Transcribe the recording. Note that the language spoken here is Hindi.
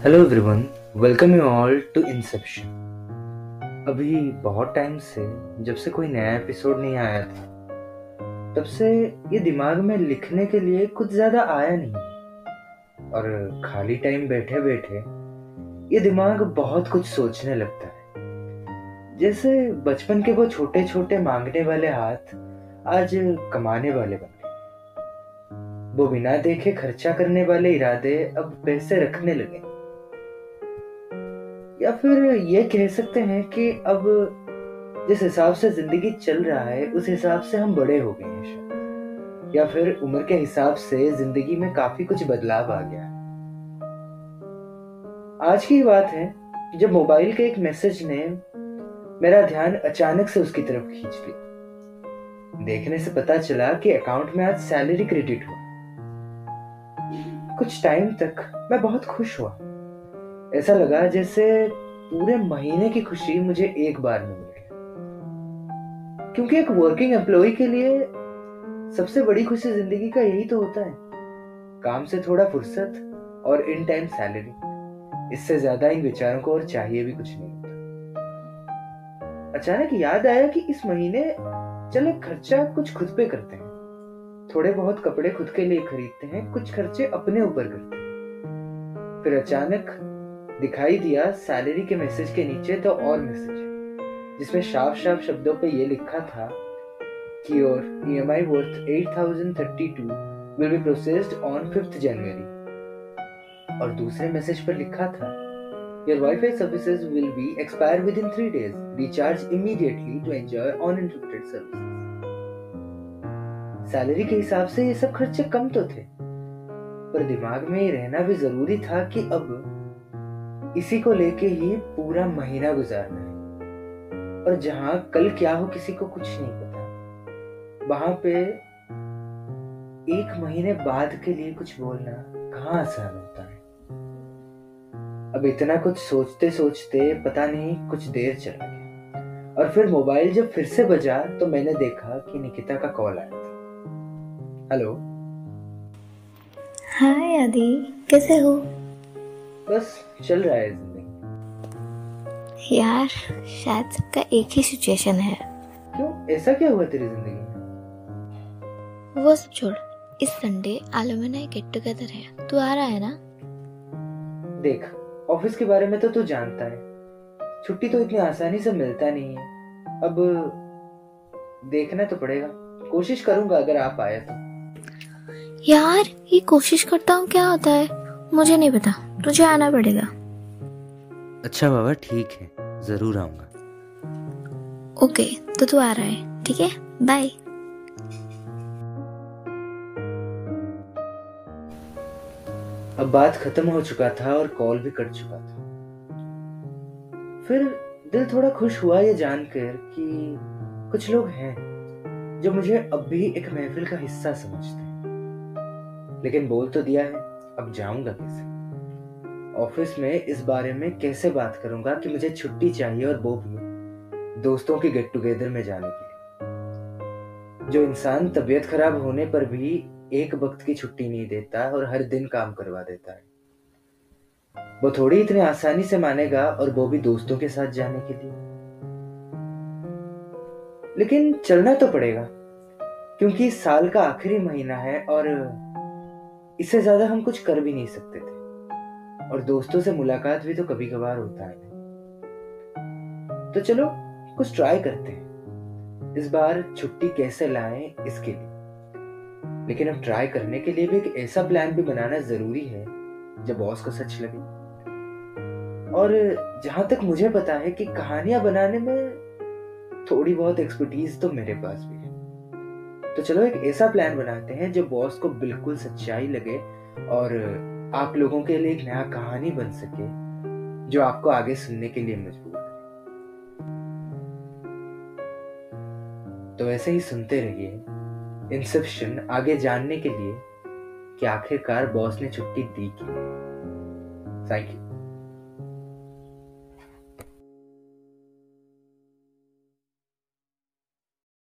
Hello everyone welcome you all to Inception अभी बहुत टाइम से जब से कोई नया एपिसोड नहीं आया था, तब से ये दिमाग में लिखने के लिए कुछ ज़्यादा आया नहीं और खाली टाइम बैठे बैठे ये दिमाग बहुत कुछ सोचने लगता है। जैसे बचपन के वो छोटे छोटे मांगने वाले हाथ आज कमाने वाले बन गए। वो बिना देखे खर्चा करने वाले इरादे अब पैसे रखने लगे। या फिर ये कह सकते हैं कि अब जिस हिसाब से ज़िंदगी चल रहा है, उस हिसाब से हम बड़े हो गए हैं शायद। या फिर उम्र के हिसाब से ज़िंदगी में काफ़ी कुछ बदलाव आ गया है। आज की बात है, जब मोबाइल के एक मैसेज ने मेरा ध्यान अचानक से उसकी तरफ़ खींच लिया। देखने से पता चला कि अकाउंट में आज सैलरी क्रेडिट हुआ। कुछ टाइम तक मैं बहुत खुश हुआ। ऐसा लगा जैसे पूरे महीने की खुशी मुझे एक बार मिल। गई क्योंकि एक वर्किंग एम्प्लॉय के लिए सबसे बड़ी खुशी ज़िंदगी का यही तो होता है। काम से थोड़ा फुर्सत और इन टाइम सैलरी इससे ज़्यादा इन विचारों को और चाहिए भी कुछ नहीं होता। अचानक याद आया कि इस महीने चले खर्चा कुछ खुद पे करते हैं। थोड़े बहुत कपड़े खुद के लिए खरीदते हैं, कुछ खर्चे अपने ऊपर करते हैं। फिर अचानक दिखाई दिया सैलरी के मैसेज के नीचे तो और मैसेज। जिसमें साफ़ साफ़ शब्दों पे ये लिखा था कि और E M I worth eight thousand thirty two will be processed on fifth जनवरी और दूसरे मैसेज पर लिखा था your WiFi services will be expire within three days recharge immediately to enjoy uninterrupted service salary के हिसाब से ये सब खर्चे कम तो थे, पर दिमाग में ये रहना भी ज़रूरी था कि अब इसी को लेके ही पूरा महीना गुजारना है। और जहाँ कल क्या हो किसी को कुछ नहीं पता। वहाँ पे एक महीने बाद के लिए कुछ बोलना कहाँ आसान होता है। अब इतना कुछ सोचते सोचते पता नहीं कुछ देर चला गया। और फिर मोबाइल जब फिर से बजा तो मैंने देखा कि निकिता का कॉल आया था। हेलो? हाय आदि, कैसे हो? बस चल रहा है ज़िंदगी। यार शायद सबका एक ही सिचुएशन है। क्यों? ऐसा क्या हुआ तेरी ज़िंदगी में? वो सब छोड़ इस संडे एलुमनाई गेट टुगेदर है। तू आ रहा है ना? देख ऑफ़िस के बारे में तो तू जानता है। छुट्टी तो इतनी आसानी से मिलता नहीं है। अब देखना तो पड़ेगा। कोशिश करूँगा अगर आप आए तो। यार ये कोशिश करता हूँ क्या होता है? मुझे नहीं पता। तुझे आना पड़ेगा। अच्छा बाबा ठीक है। ज़रूर आऊँगा। ओके तो तू आ रहा है ठीक है? बाय अब बात खत्म हो चुका था और कॉल भी कट चुका था। फिर दिल थोड़ा खुश हुआ ये जानकर कि कुछ लोग हैं जो मुझे अब भी एक महफिल का हिस्सा समझते हैं। लेकिन बोल तो दिया है। अब जाऊँगा कैसे? ऑफ़िस में इस बारे में कैसे बात करूँगा कि मुझे छुट्टी चाहिए और वो भी दोस्तों के गेट टुगेदर में जाने के लिए। जो इंसान तबीयत खराब होने पर भी एक वक्त की छुट्टी नहीं देता और हर दिन काम करवा देता है। वो थोड़ी इतने आसानी से मानेगा और वो भी दोस्तों के साथ जाने के लिए। लेकिन चलना तो पड़ेगा, क्योंकि साल का आखिरी महीना है और इससे ज़्यादा हम कुछ कर भी नहीं सकते थे। और दोस्तों से मुलाकात भी तो कभी कभार होता है। तो चलो, कुछ ट्राई करते हैं। इस बार छुट्टी कैसे लाएँ इसके लिए? लेकिन अब ट्राई करने के लिए भी एक ऐसा प्लान भी बनाना ज़रूरी है, जब बॉस को सच लगे। और जहाँ तक मुझे पता है कि कहानियाँ बनाने में थोड़ी बहुत एक्सपर्टीज तो मेरे पास भी तो चलो एक ऐसा प्लान बनाते हैं जो बॉस को बिल्कुल सच्चाई लगे और आप लोगों के लिए एक नया कहानी बन सके, जो आपको आगे सुनने के लिए मजबूर तो ऐसे ही सुनते रहिए इंसेप्शन आगे जानने के लिए कि आखिरकार बॉस ने छुट्टी दी क्यों? Thank you